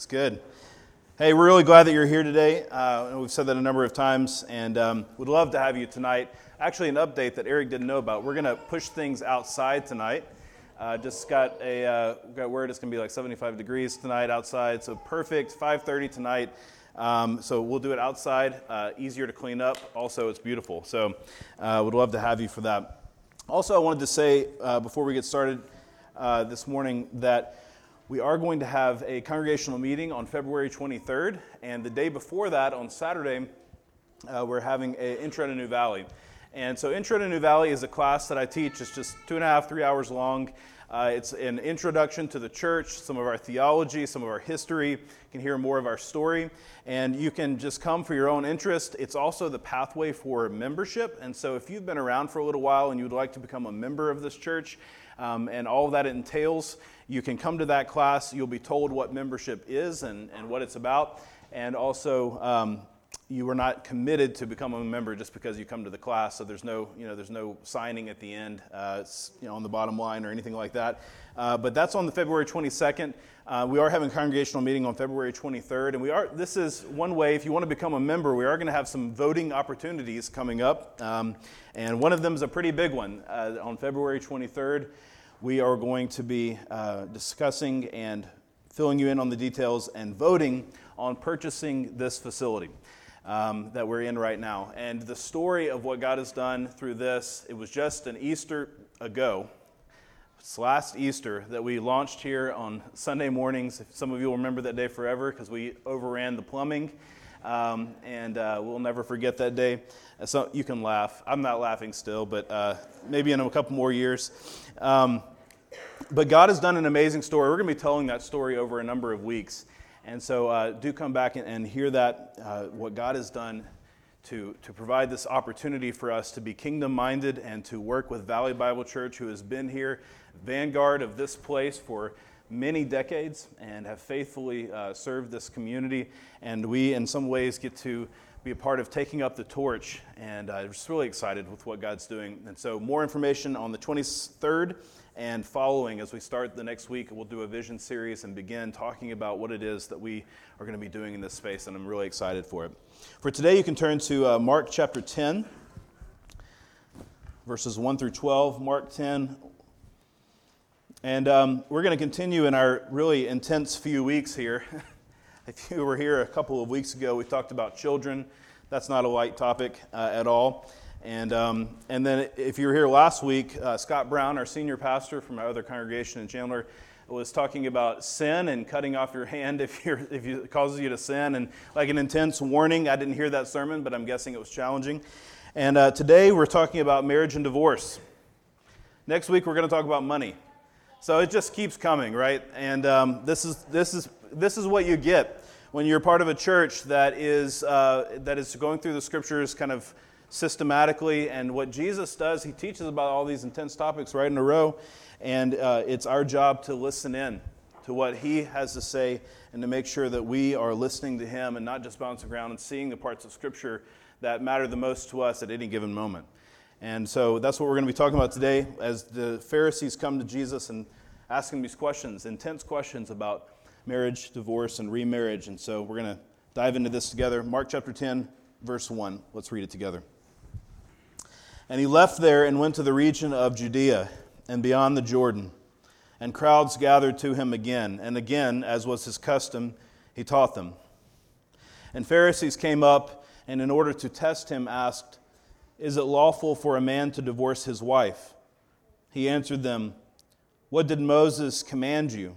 That's good. Hey, we're really glad that you're here today. Uh, we've said that a number of times, and um, would love to have you tonight. Actually, an update that Eric didn't know about. We're going to push things outside tonight. Uh, just got a uh, got word it's going to be like 75 degrees tonight outside, so perfect. 5:30 tonight. Um, so we'll do it outside. Uh, easier to clean up. Also, it's beautiful. So, uh, would love to have you for that. Also, I wanted to say uh, before we get started this morning that we are going to have a congregational meeting on February 23rd, and the day before that, on Saturday, uh, we're having an Intro to New Valley. And so, Intro to New Valley is a class that I teach. It's just two and a half, three hours long. Uh, it's an introduction to the church, some of our theology, some of our history. You can hear more of our story. And you can just come for your own interest. It's also the pathway for membership. And so, if you've been around for a little while and you would like to become a member of this church um, and all that entails, you can come to that class. You'll be told what membership is and, and what it's about. And also, um, you are not committed to become a member just because you come to the class. So there's no, you know, there's no signing at the end, uh, you know, on the bottom line or anything like that. Uh, but that's on the February 22nd. Uh, we are having a congregational meeting on February 23rd, and we are. This is one way. If you want to become a member, we are going to have some voting opportunities coming up, um, and one of them is a pretty big one uh, on February 23rd we are going to be uh, discussing and filling you in on the details and voting on purchasing this facility um, that we're in right now. And the story of what God has done through this, it was just an Easter ago. It's last Easter that we launched here on Sunday mornings. Some of you will remember that day forever because we overran the plumbing. Um, and uh, we'll never forget that day. So you can laugh. I'm not laughing still, but uh, maybe in a couple more years. Um, but God has done an amazing story. We're going to be telling that story over a number of weeks. And so uh, do come back and, and hear that, uh, what God has done to, to provide this opportunity for us to be kingdom minded and to work with Valley Bible Church, who has been here, vanguard of this place for many decades and have faithfully uh, served this community. And we, in some ways, get to be a part of taking up the torch. And I'm just really excited with what God's doing. And so, more information on the 23rd and following as we start the next week. We'll do a vision series and begin talking about what it is that we are going to be doing in this space. And I'm really excited for it. For today, you can turn to uh, Mark chapter 10, verses 1 through 12. Mark 10, and um, we're going to continue in our really intense few weeks here. if you were here a couple of weeks ago, we talked about children. That's not a light topic uh, at all. And, um, and then if you were here last week, uh, Scott Brown, our senior pastor from our other congregation in Chandler, was talking about sin and cutting off your hand if, you're, if it causes you to sin, and like an intense warning. I didn't hear that sermon, but I'm guessing it was challenging. And uh, today we're talking about marriage and divorce. Next week we're going to talk about money. So it just keeps coming, right? And um, this, is, this, is, this is what you get when you're part of a church that is, uh, that is going through the scriptures kind of systematically. And what Jesus does, he teaches about all these intense topics right in a row. And uh, it's our job to listen in to what he has to say and to make sure that we are listening to him and not just bouncing around and seeing the parts of scripture that matter the most to us at any given moment. And so that's what we're going to be talking about today as the Pharisees come to Jesus and ask him these questions, intense questions about marriage, divorce, and remarriage. And so we're going to dive into this together. Mark chapter 10, verse 1. Let's read it together. And he left there and went to the region of Judea and beyond the Jordan. And crowds gathered to him again. And again, as was his custom, he taught them. And Pharisees came up and, in order to test him, asked, is it lawful for a man to divorce his wife? He answered them, What did Moses command you?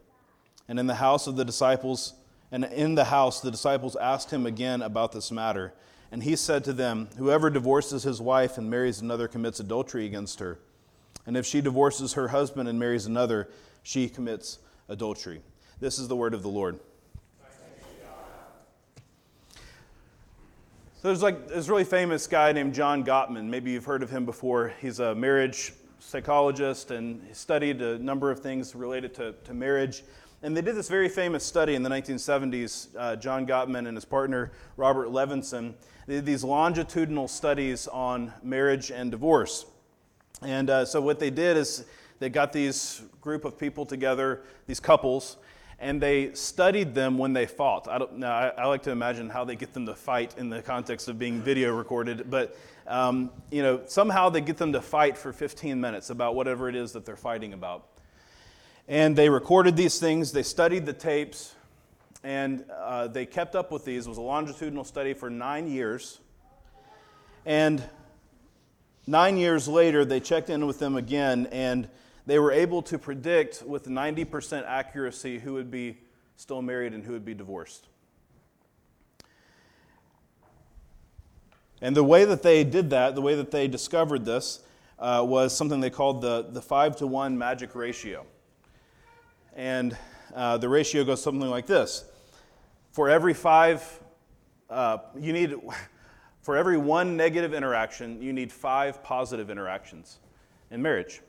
And in the house of the disciples, and in the house the disciples asked him again about this matter. And he said to them, Whoever divorces his wife and marries another commits adultery against her. And if she divorces her husband and marries another, she commits adultery. This is the word of the Lord. So there's like this really famous guy named John Gottman. Maybe you've heard of him before. He's a marriage psychologist and he studied a number of things related to, to marriage. And they did this very famous study in the 1970s. Uh, John Gottman and his partner Robert Levenson they did these longitudinal studies on marriage and divorce. And uh, so what they did is they got these group of people together, these couples, and they studied them when they fought. I, don't, now, I, I, like to imagine how they get them to fight in the context of being video recorded, but um, you know, somehow they get them to fight for 15 minutes about whatever it is that they're fighting about. And they recorded these things, they studied the tapes, and uh, they kept up with these. It was a longitudinal study for nine years. And nine years later, they checked in with them again, and they were able to predict with 90% accuracy who would be still married and who would be divorced. And the way that they did that, the way that they discovered this, uh, was something they called the, the 5 to 1 magic ratio. And uh, the ratio goes something like this For every five, uh, you need, for every one negative interaction, you need five positive interactions in marriage.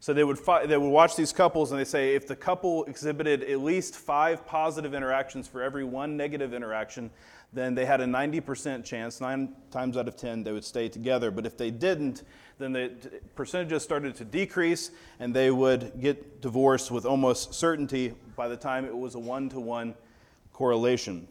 So they would, fi- they would watch these couples and they say if the couple exhibited at least five positive interactions for every one negative interaction, then they had a 90% chance, nine times out of 10, they would stay together. But if they didn't, then the percentages started to decrease and they would get divorced with almost certainty by the time it was a one to one correlation.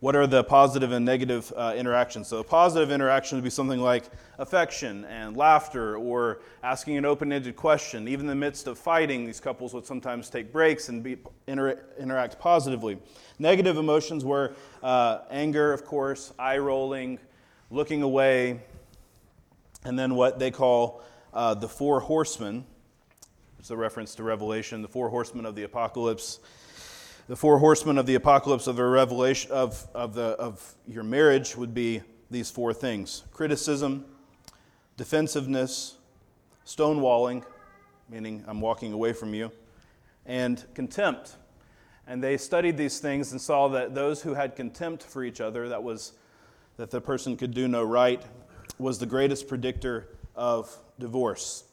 What are the positive and negative uh, interactions? So, a positive interaction would be something like affection and laughter or asking an open ended question. Even in the midst of fighting, these couples would sometimes take breaks and be, inter- interact positively. Negative emotions were uh, anger, of course, eye rolling, looking away, and then what they call uh, the four horsemen. It's a reference to Revelation, the four horsemen of the apocalypse the four horsemen of the apocalypse of the revelation of, of, the, of your marriage would be these four things criticism, defensiveness, stonewalling, meaning I'm walking away from you, and contempt. And they studied these things and saw that those who had contempt for each other, that was that the person could do no right, was the greatest predictor of divorce.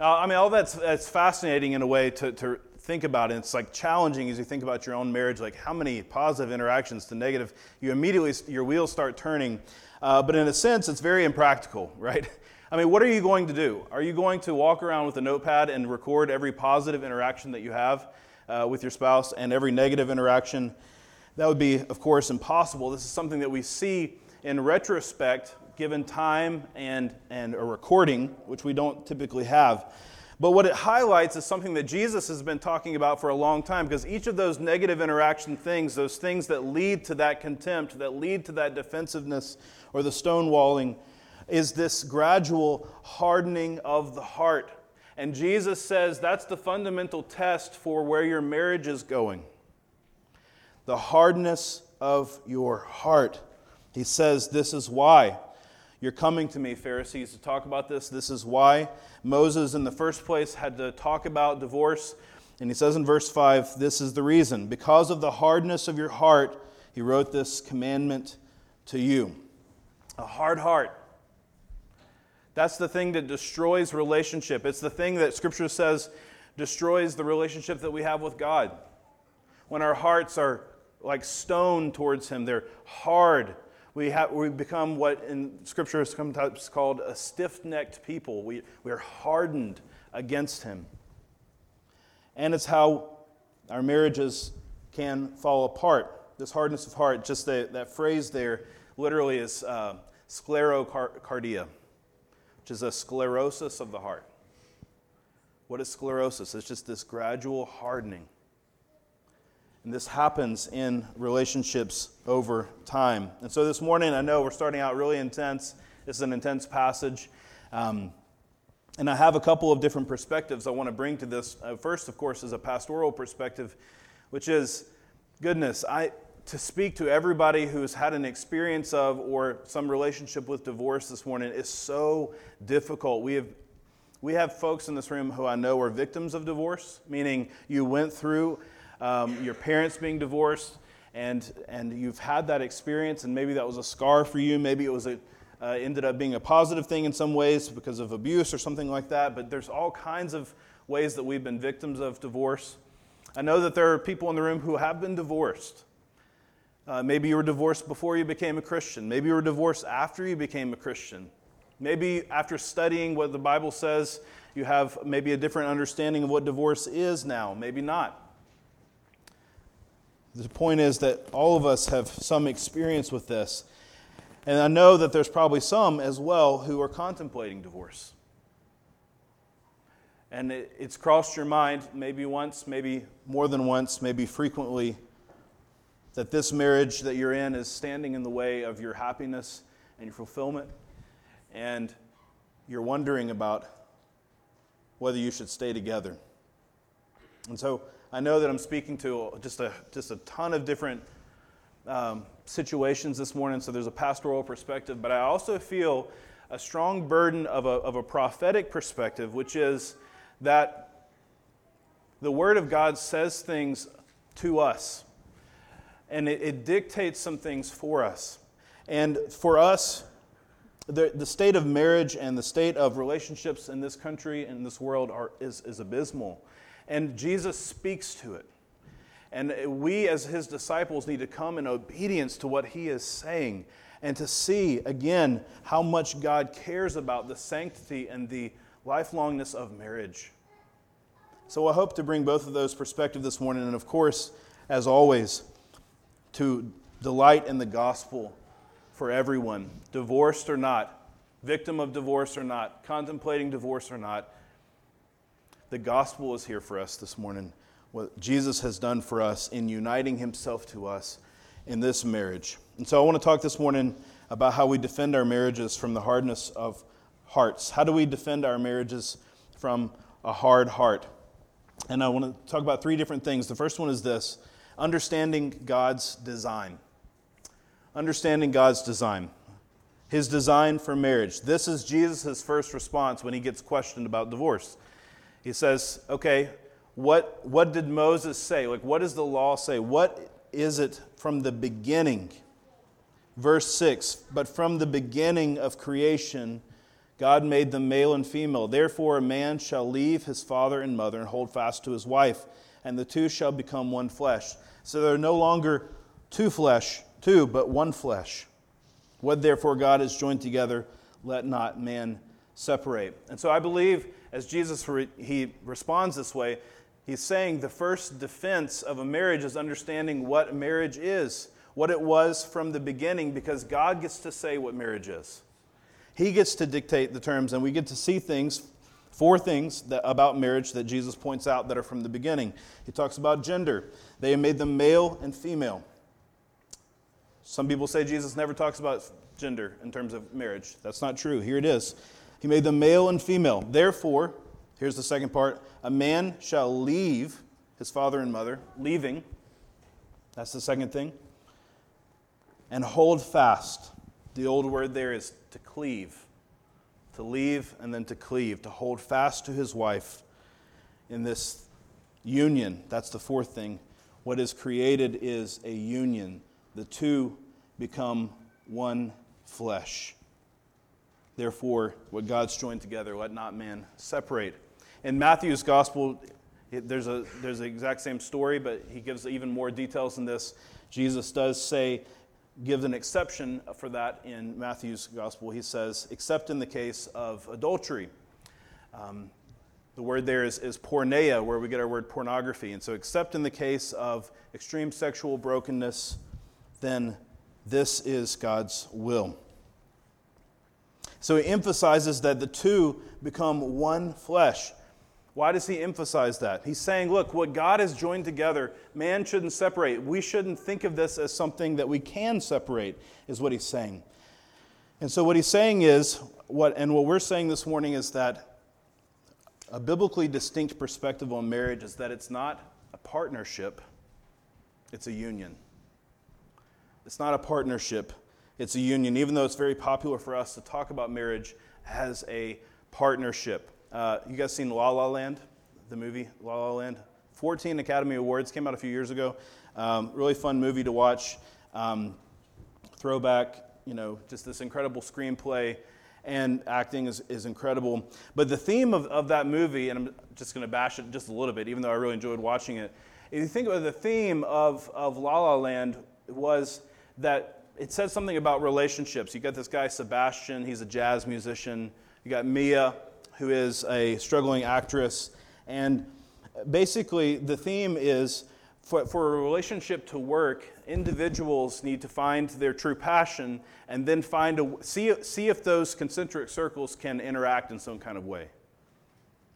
Now, I mean, all that's, that's fascinating in a way to, to, think about it. It's like challenging as you think about your own marriage, like how many positive interactions to negative, you immediately, your wheels start turning. Uh, but in a sense, it's very impractical, right? I mean, what are you going to do? Are you going to walk around with a notepad and record every positive interaction that you have uh, with your spouse and every negative interaction? That would be, of course, impossible. This is something that we see in retrospect, given time and, and a recording, which we don't typically have. But what it highlights is something that Jesus has been talking about for a long time because each of those negative interaction things, those things that lead to that contempt, that lead to that defensiveness or the stonewalling, is this gradual hardening of the heart. And Jesus says that's the fundamental test for where your marriage is going the hardness of your heart. He says, This is why. You're coming to me, Pharisees, to talk about this. This is why Moses, in the first place, had to talk about divorce. And he says in verse 5 this is the reason. Because of the hardness of your heart, he wrote this commandment to you. A hard heart. That's the thing that destroys relationship. It's the thing that Scripture says destroys the relationship that we have with God. When our hearts are like stone towards Him, they're hard we, have, we become what in Scripture is sometimes called a stiff necked people. We, we are hardened against Him. And it's how our marriages can fall apart. This hardness of heart, just the, that phrase there, literally is uh, sclerocardia, which is a sclerosis of the heart. What is sclerosis? It's just this gradual hardening and this happens in relationships over time. And so this morning, I know we're starting out really intense. This is an intense passage. Um, and I have a couple of different perspectives I want to bring to this. Uh, first, of course, is a pastoral perspective, which is goodness, I, to speak to everybody who's had an experience of or some relationship with divorce this morning is so difficult. We have we have folks in this room who I know are victims of divorce, meaning you went through um, your parents being divorced, and, and you've had that experience, and maybe that was a scar for you. Maybe it was a, uh, ended up being a positive thing in some ways because of abuse or something like that. But there's all kinds of ways that we've been victims of divorce. I know that there are people in the room who have been divorced. Uh, maybe you were divorced before you became a Christian. Maybe you were divorced after you became a Christian. Maybe after studying what the Bible says, you have maybe a different understanding of what divorce is now. Maybe not. The point is that all of us have some experience with this. And I know that there's probably some as well who are contemplating divorce. And it, it's crossed your mind maybe once, maybe more than once, maybe frequently, that this marriage that you're in is standing in the way of your happiness and your fulfillment. And you're wondering about whether you should stay together. And so I know that I'm speaking to just a, just a ton of different um, situations this morning, so there's a pastoral perspective, but I also feel a strong burden of a, of a prophetic perspective, which is that the Word of God says things to us, and it, it dictates some things for us. And for us, the, the state of marriage and the state of relationships in this country and this world are, is, is abysmal. And Jesus speaks to it. And we, as his disciples, need to come in obedience to what he is saying and to see again how much God cares about the sanctity and the lifelongness of marriage. So I hope to bring both of those perspectives this morning, and of course, as always, to delight in the gospel for everyone, divorced or not, victim of divorce or not, contemplating divorce or not. The gospel is here for us this morning. What Jesus has done for us in uniting himself to us in this marriage. And so I want to talk this morning about how we defend our marriages from the hardness of hearts. How do we defend our marriages from a hard heart? And I want to talk about three different things. The first one is this understanding God's design. Understanding God's design. His design for marriage. This is Jesus' first response when he gets questioned about divorce. He says, Okay, what, what did Moses say? Like, what does the law say? What is it from the beginning? Verse 6 But from the beginning of creation, God made them male and female. Therefore, a man shall leave his father and mother and hold fast to his wife, and the two shall become one flesh. So they're no longer two flesh, two, but one flesh. What therefore God has joined together, let not man separate. And so I believe as Jesus he responds this way, he's saying the first defense of a marriage is understanding what marriage is, what it was from the beginning, because God gets to say what marriage is. He gets to dictate the terms, and we get to see things, four things that, about marriage that Jesus points out that are from the beginning. He talks about gender. They made them male and female. Some people say Jesus never talks about gender in terms of marriage. That's not true. Here it is. He made them male and female. Therefore, here's the second part a man shall leave his father and mother, leaving. That's the second thing. And hold fast. The old word there is to cleave, to leave and then to cleave, to hold fast to his wife in this union. That's the fourth thing. What is created is a union. The two become one flesh. Therefore, what God's joined together, let not man separate. In Matthew's gospel, there's, a, there's the exact same story, but he gives even more details than this. Jesus does say gives an exception for that in Matthew's gospel. He says, except in the case of adultery. Um, the word there is, is porneia, where we get our word pornography. And so, except in the case of extreme sexual brokenness, then this is God's will. So he emphasizes that the two become one flesh. Why does he emphasize that? He's saying, look, what God has joined together, man shouldn't separate. We shouldn't think of this as something that we can separate, is what he's saying. And so what he's saying is, what, and what we're saying this morning is that a biblically distinct perspective on marriage is that it's not a partnership, it's a union. It's not a partnership, it's a union. Even though it's very popular for us to talk about marriage as a partnership. Uh, you guys seen La La Land, the movie La La Land? 14 Academy Awards, came out a few years ago. Um, really fun movie to watch. Um, throwback, you know, just this incredible screenplay and acting is, is incredible. But the theme of, of that movie, and I'm just going to bash it just a little bit, even though I really enjoyed watching it. If you think about the theme of, of La La Land was that it says something about relationships. You got this guy, Sebastian, he's a jazz musician. You got Mia, who is a struggling actress. And basically, the theme is for, for a relationship to work, individuals need to find their true passion and then find a, see, see if those concentric circles can interact in some kind of way.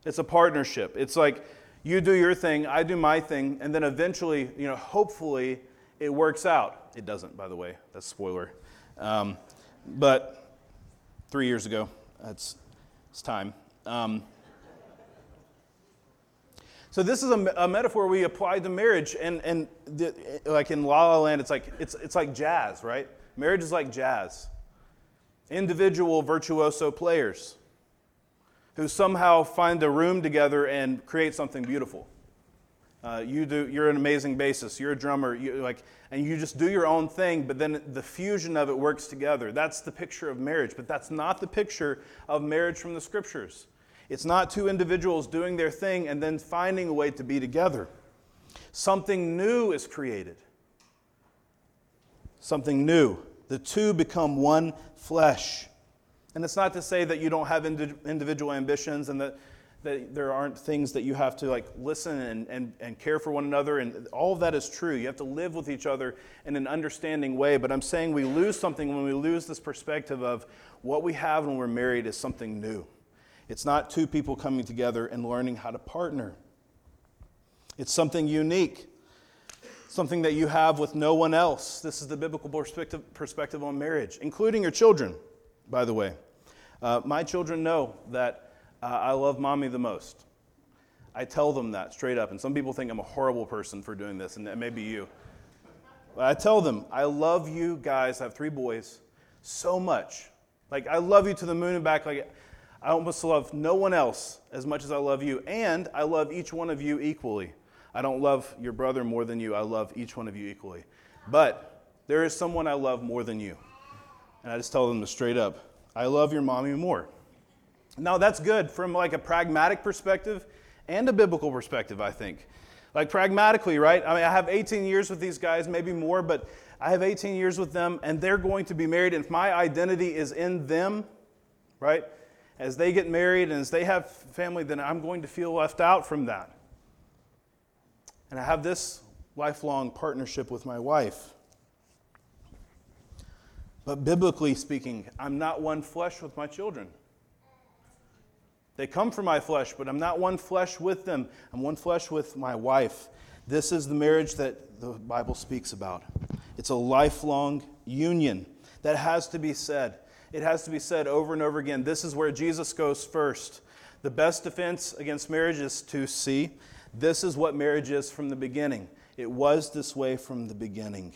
It's a partnership. It's like you do your thing, I do my thing, and then eventually, you know, hopefully it works out. It doesn't, by the way. That's spoiler. Um, but three years ago, that's it's time. Um, so this is a, a, metaphor we apply to marriage, and, and the, like in La La Land, it's like, it's, it's like jazz, right? Marriage is like jazz. Individual virtuoso players who somehow find a room together and create something beautiful. Uh, you do, you're an amazing bassist, you're a drummer, you, like, and you just do your own thing, but then the fusion of it works together. That's the picture of marriage, but that's not the picture of marriage from the scriptures. It's not two individuals doing their thing and then finding a way to be together. Something new is created. Something new. The two become one flesh. And it's not to say that you don't have individual ambitions and that, that there aren't things that you have to like listen and, and, and care for one another. And all of that is true. You have to live with each other in an understanding way. But I'm saying we lose something when we lose this perspective of what we have when we're married is something new. It's not two people coming together and learning how to partner. It's something unique, something that you have with no one else. This is the biblical perspective, perspective on marriage, including your children, by the way. Uh, my children know that uh, I love mommy the most. I tell them that straight up, and some people think I'm a horrible person for doing this, and that may be you. But I tell them, I love you guys, I have three boys, so much. Like, I love you to the moon and back. Like, I almost love no one else as much as I love you, and I love each one of you equally. I don't love your brother more than you, I love each one of you equally. But there is someone I love more than you. And I just tell them straight up, I love your mommy more. Now that's good from like a pragmatic perspective and a biblical perspective, I think. Like pragmatically, right? I mean, I have 18 years with these guys, maybe more, but I have 18 years with them, and they're going to be married. And if my identity is in them, right? as they get married and as they have family, then I'm going to feel left out from that. And I have this lifelong partnership with my wife. But biblically speaking, I'm not one flesh with my children. They come from my flesh, but I'm not one flesh with them. I'm one flesh with my wife. This is the marriage that the Bible speaks about. It's a lifelong union that has to be said it has to be said over and over again. This is where Jesus goes first. The best defense against marriage is to see this is what marriage is from the beginning. It was this way from the beginning.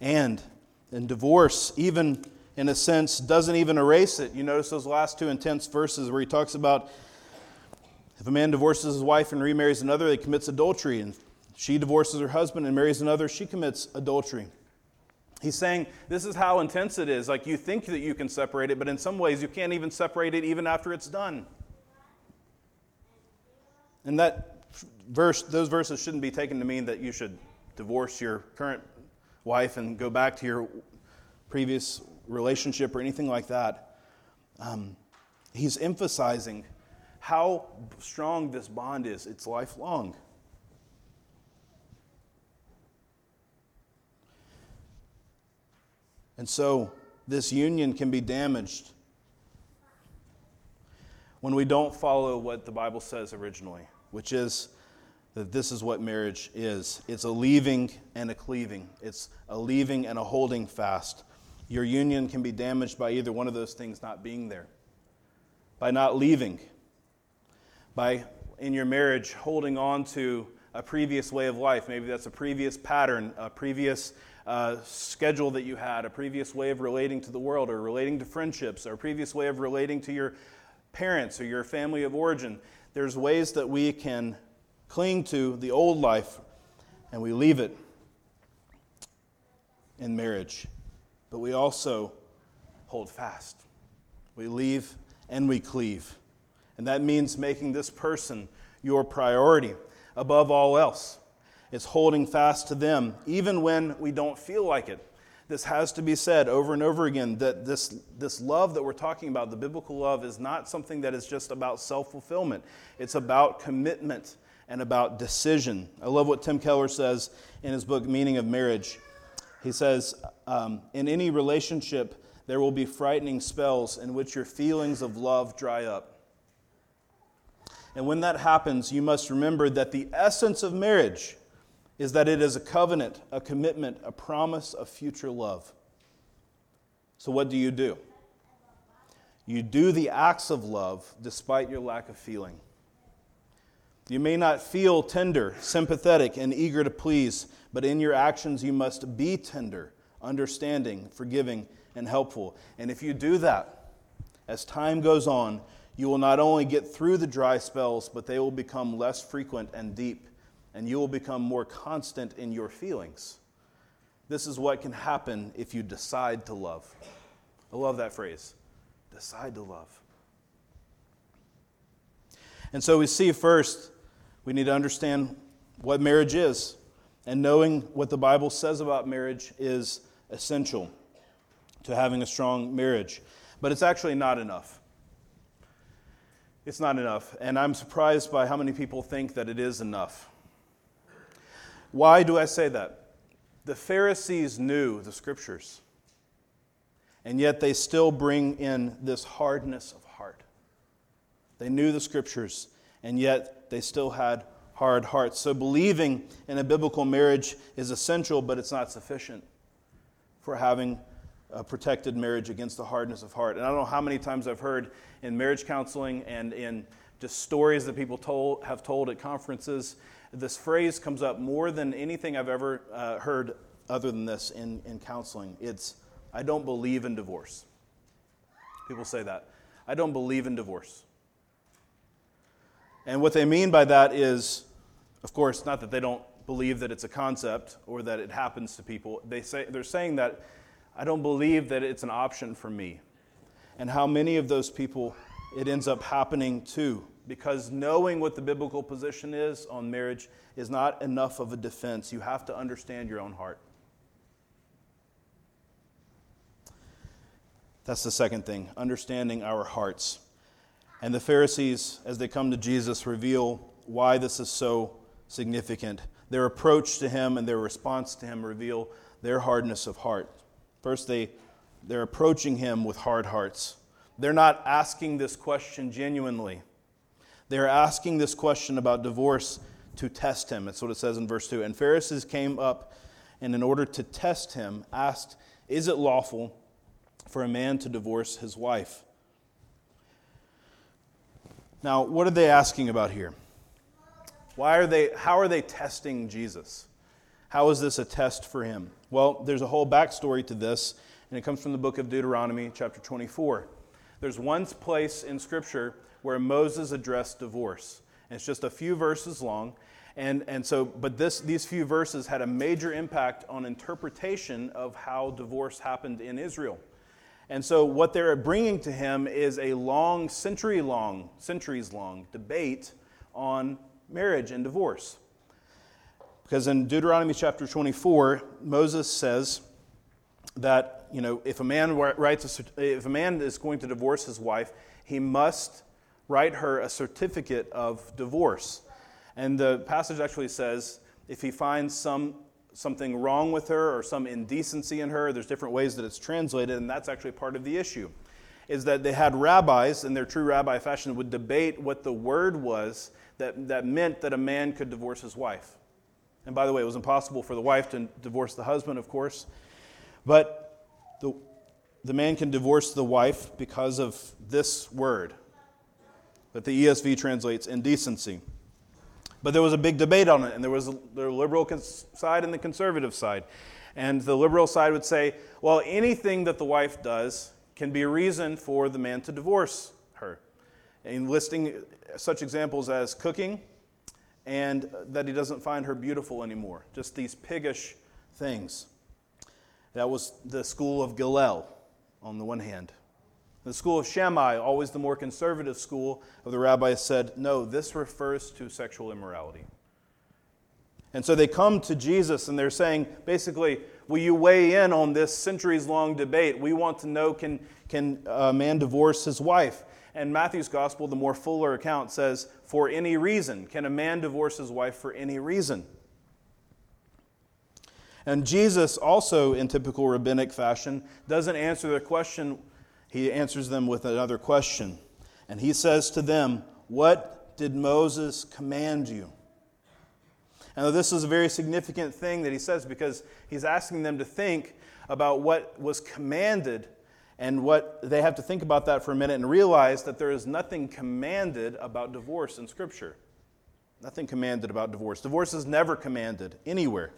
And in divorce, even in a sense, doesn't even erase it. You notice those last two intense verses where he talks about if a man divorces his wife and remarries another, he commits adultery. And she divorces her husband and marries another, she commits adultery. He's saying this is how intense it is. Like you think that you can separate it, but in some ways you can't even separate it even after it's done. And that verse, those verses shouldn't be taken to mean that you should divorce your current wife and go back to your previous relationship or anything like that. Um, he's emphasizing how strong this bond is. It's lifelong. And so this union can be damaged when we don't follow what the Bible says originally, which is that this is what marriage is it's a leaving and a cleaving, it's a leaving and a holding fast. Your union can be damaged by either one of those things not being there, by not leaving, by in your marriage holding on to a previous way of life. Maybe that's a previous pattern, a previous uh, schedule that you had, a previous way of relating to the world, or relating to friendships, or a previous way of relating to your parents or your family of origin. There's ways that we can cling to the old life and we leave it in marriage. But we also hold fast. We leave and we cleave. And that means making this person your priority above all else. It's holding fast to them, even when we don't feel like it. This has to be said over and over again that this, this love that we're talking about, the biblical love, is not something that is just about self fulfillment. It's about commitment and about decision. I love what Tim Keller says in his book, Meaning of Marriage. He says, um, In any relationship, there will be frightening spells in which your feelings of love dry up. And when that happens, you must remember that the essence of marriage is that it is a covenant, a commitment, a promise of future love. So, what do you do? You do the acts of love despite your lack of feeling. You may not feel tender, sympathetic, and eager to please, but in your actions you must be tender, understanding, forgiving, and helpful. And if you do that, as time goes on, you will not only get through the dry spells, but they will become less frequent and deep, and you will become more constant in your feelings. This is what can happen if you decide to love. I love that phrase decide to love. And so we see first, we need to understand what marriage is. And knowing what the Bible says about marriage is essential to having a strong marriage. But it's actually not enough. It's not enough. And I'm surprised by how many people think that it is enough. Why do I say that? The Pharisees knew the scriptures, and yet they still bring in this hardness of heart. They knew the scriptures, and yet they still had hard hearts. So believing in a biblical marriage is essential, but it's not sufficient for having a protected marriage against the hardness of heart. And I don't know how many times I've heard in marriage counseling and in just stories that people told, have told at conferences, this phrase comes up more than anything I've ever uh, heard other than this in, in counseling. It's, I don't believe in divorce. People say that. I don't believe in divorce. And what they mean by that is, of course, not that they don't believe that it's a concept or that it happens to people. They say, they're saying that I don't believe that it's an option for me. And how many of those people it ends up happening to. Because knowing what the biblical position is on marriage is not enough of a defense. You have to understand your own heart. That's the second thing, understanding our hearts. And the Pharisees, as they come to Jesus, reveal why this is so significant. Their approach to him and their response to him reveal their hardness of heart. First, they, they're approaching him with hard hearts. They're not asking this question genuinely. They're asking this question about divorce to test him. That's what it says in verse 2. And Pharisees came up and, in order to test him, asked, Is it lawful for a man to divorce his wife? Now, what are they asking about here? Why are they, how are they testing Jesus? How is this a test for him? Well, there's a whole backstory to this, and it comes from the book of Deuteronomy, chapter 24. There's one place in Scripture where Moses addressed divorce. And it's just a few verses long. And, and so, but this, these few verses had a major impact on interpretation of how divorce happened in Israel. And so, what they're bringing to him is a long, century long, centuries long debate on marriage and divorce. Because in Deuteronomy chapter 24, Moses says that, you know, if a man writes a, if a man is going to divorce his wife, he must write her a certificate of divorce. And the passage actually says if he finds some something wrong with her or some indecency in her. There's different ways that it's translated, and that's actually part of the issue. Is that they had rabbis in their true rabbi fashion would debate what the word was that, that meant that a man could divorce his wife. And by the way, it was impossible for the wife to divorce the husband, of course. But the, the man can divorce the wife because of this word that the ESV translates indecency. But there was a big debate on it, and there was the liberal side and the conservative side. And the liberal side would say, well, anything that the wife does can be a reason for the man to divorce her. And listing such examples as cooking and that he doesn't find her beautiful anymore. Just these piggish things. That was the school of Hillel on the one hand. The school of Shammai, always the more conservative school of the rabbis, said, no, this refers to sexual immorality. And so they come to Jesus and they're saying, basically, will you weigh in on this centuries long debate? We want to know can, can a man divorce his wife? And Matthew's gospel, the more fuller account, says, for any reason. Can a man divorce his wife for any reason? And Jesus, also in typical rabbinic fashion, doesn't answer their question. He answers them with another question. And he says to them, What did Moses command you? And this is a very significant thing that he says because he's asking them to think about what was commanded and what they have to think about that for a minute and realize that there is nothing commanded about divorce in Scripture. Nothing commanded about divorce. Divorce is never commanded anywhere.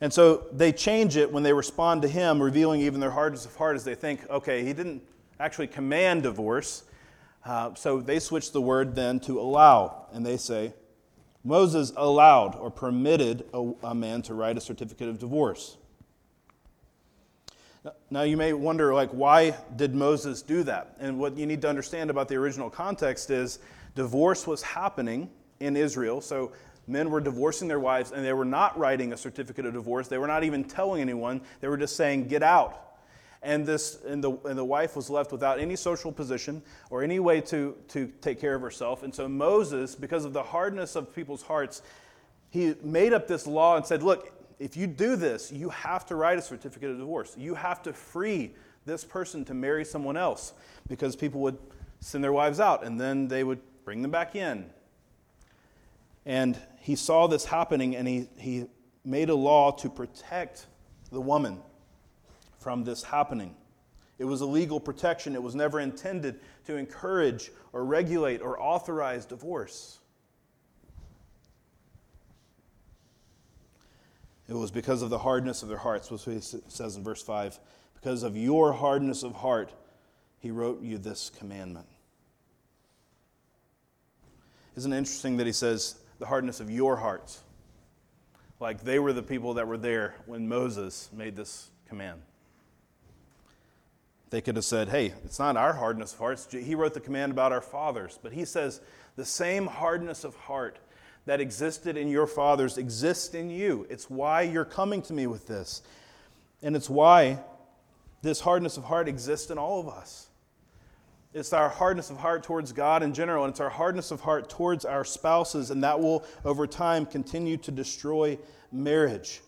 And so they change it when they respond to him, revealing even their hardness of heart as they think, okay, he didn't actually command divorce. Uh, so they switch the word then to allow, and they say, Moses allowed or permitted a, a man to write a certificate of divorce. Now you may wonder, like, why did Moses do that? And what you need to understand about the original context is divorce was happening in Israel. So men were divorcing their wives and they were not writing a certificate of divorce. They were not even telling anyone. They were just saying, get out. And, this, and, the, and the wife was left without any social position or any way to, to take care of herself. And so Moses, because of the hardness of people's hearts, he made up this law and said, look, if you do this, you have to write a certificate of divorce. You have to free this person to marry someone else because people would send their wives out and then they would bring them back in. And he saw this happening and he, he made a law to protect the woman from this happening. It was a legal protection. It was never intended to encourage or regulate or authorize divorce. It was because of the hardness of their hearts, what he says in verse 5. Because of your hardness of heart, he wrote you this commandment. Isn't it interesting that he says, the hardness of your hearts? Like they were the people that were there when Moses made this command. They could have said, hey, it's not our hardness of hearts. He wrote the command about our fathers. But he says, the same hardness of heart that existed in your fathers exists in you. It's why you're coming to me with this. And it's why this hardness of heart exists in all of us. It's our hardness of heart towards God in general, and it's our hardness of heart towards our spouses, and that will, over time, continue to destroy marriage.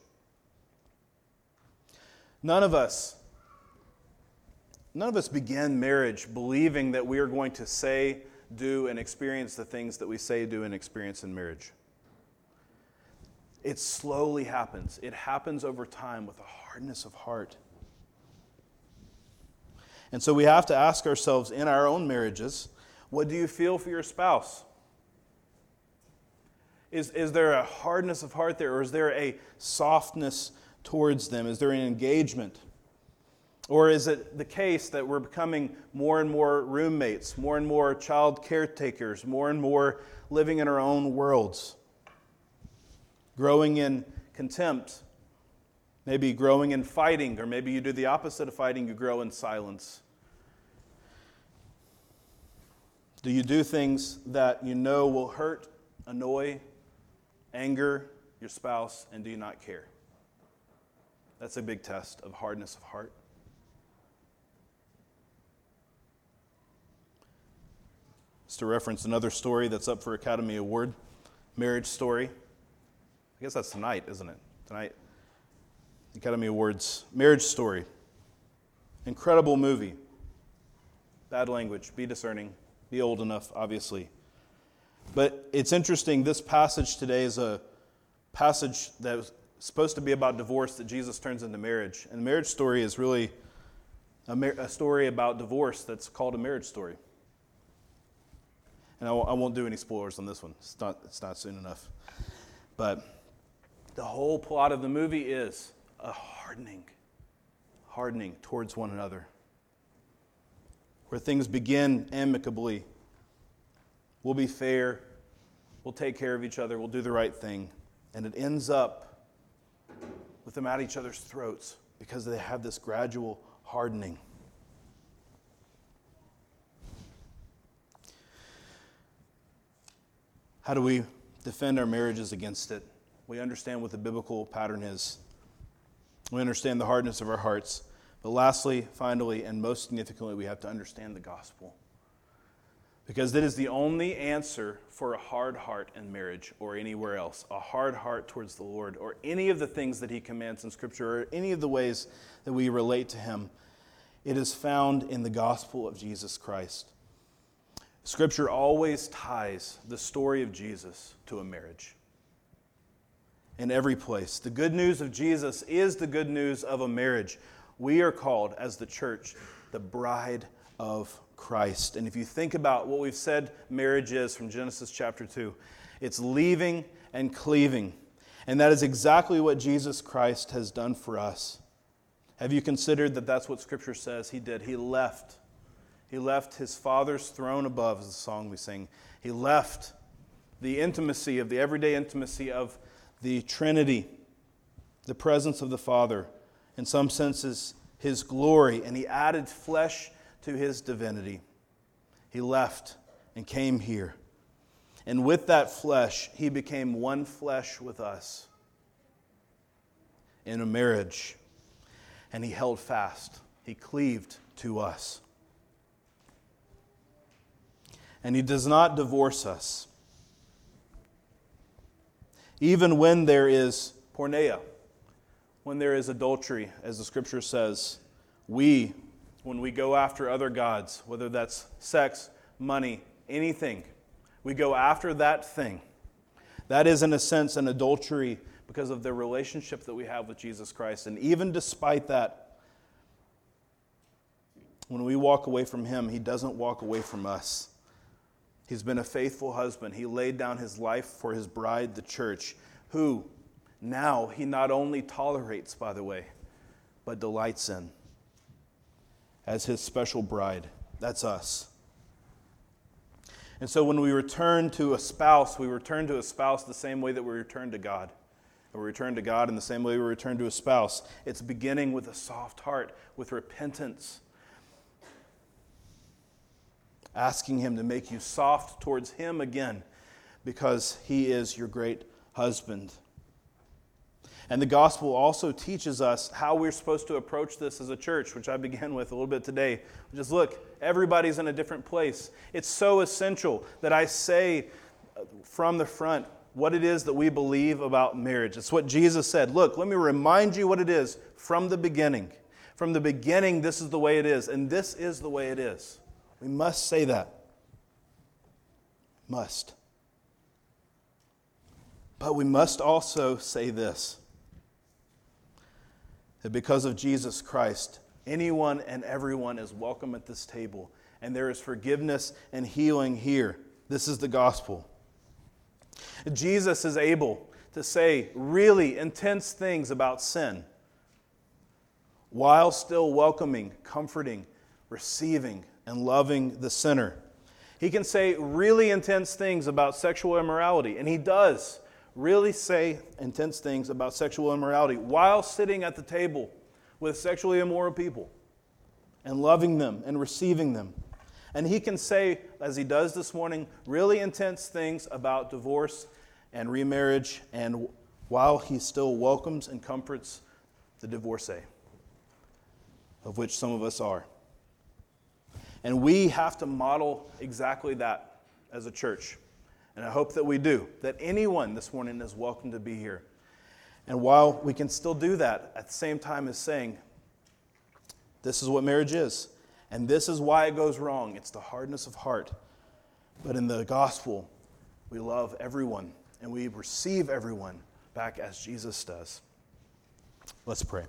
None of us, none of us begin marriage believing that we are going to say do and experience the things that we say, do, and experience in marriage. It slowly happens. It happens over time with a hardness of heart. And so we have to ask ourselves in our own marriages what do you feel for your spouse? Is, is there a hardness of heart there, or is there a softness towards them? Is there an engagement? Or is it the case that we're becoming more and more roommates, more and more child caretakers, more and more living in our own worlds? Growing in contempt, maybe growing in fighting, or maybe you do the opposite of fighting, you grow in silence. Do you do things that you know will hurt, annoy, anger your spouse, and do you not care? That's a big test of hardness of heart. Just to reference another story that's up for Academy Award, marriage story. I guess that's tonight, isn't it? Tonight, Academy Awards, marriage story. Incredible movie. Bad language. Be discerning. Be old enough, obviously. But it's interesting. This passage today is a passage that was supposed to be about divorce that Jesus turns into marriage. And the marriage story is really a, mar- a story about divorce that's called a marriage story. And I w- I won't do any spoilers on this one, it's not, it's not soon enough. But the whole plot of the movie is a hardening, hardening towards one another, where things begin amicably. We'll be fair, we'll take care of each other, we'll do the right thing. And it ends up with them at each other's throats because they have this gradual hardening. How do we defend our marriages against it? We understand what the biblical pattern is. We understand the hardness of our hearts. But lastly, finally, and most significantly, we have to understand the gospel. Because that is the only answer for a hard heart in marriage or anywhere else. A hard heart towards the Lord or any of the things that He commands in Scripture or any of the ways that we relate to Him. It is found in the gospel of Jesus Christ. Scripture always ties the story of Jesus to a marriage. In every place. The good news of Jesus is the good news of a marriage. We are called, as the church, the bride of Christ. And if you think about what we've said marriage is from Genesis chapter 2, it's leaving and cleaving. And that is exactly what Jesus Christ has done for us. Have you considered that that's what Scripture says he did? He left he left his Father's throne above, is the song we sing. He left the intimacy of the everyday intimacy of the Trinity, the presence of the Father, in some senses, his glory, and he added flesh to his divinity. He left and came here. And with that flesh, he became one flesh with us in a marriage. And he held fast, he cleaved to us and He does not divorce us. Even when there is porneia, when there is adultery, as the scripture says, we, when we go after other gods, whether that's sex, money, anything, we go after that thing. That is, in a sense, an adultery because of the relationship that we have with Jesus Christ. And even despite that, when we walk away from Him, He doesn't walk away from us. He's been a faithful husband. He laid down his life for his bride, the church, who now he not only tolerates, by the way, but delights in as his special bride. That's us. And so when we return to a spouse, we return to a spouse the same way that we return to God. we return to God in the same way we return to a spouse. It's beginning with a soft heart, with repentance asking Him to make you soft towards Him again because He is your great husband. And the gospel also teaches us how we're supposed to approach this as a church, which I began with a little bit today. Just look, everybody's in a different place. It's so essential that I say from the front what it is that we believe about marriage. It's what Jesus said. Look, let me remind you what it is from the beginning. From the beginning, this is the way it is, and this is the way it is. We must say that. Must. But we must also say this that because of Jesus Christ, anyone and everyone is welcome at this table, and there is forgiveness and healing here. This is the gospel. Jesus is able to say really intense things about sin while still welcoming, comforting, receiving, and loving the sinner. He can say really intense things about sexual immorality, and he does really say intense things about sexual immorality while sitting at the table with sexually immoral people and loving them and receiving them. And he can say, as he does this morning, really intense things about divorce and remarriage, and while he still welcomes and comforts the divorcee, of which some of us are. And we have to model exactly that as a church. And I hope that we do, that anyone this morning is welcome to be here. And while we can still do that, at the same time as saying, this is what marriage is, and this is why it goes wrong it's the hardness of heart. But in the gospel, we love everyone and we receive everyone back as Jesus does. Let's pray.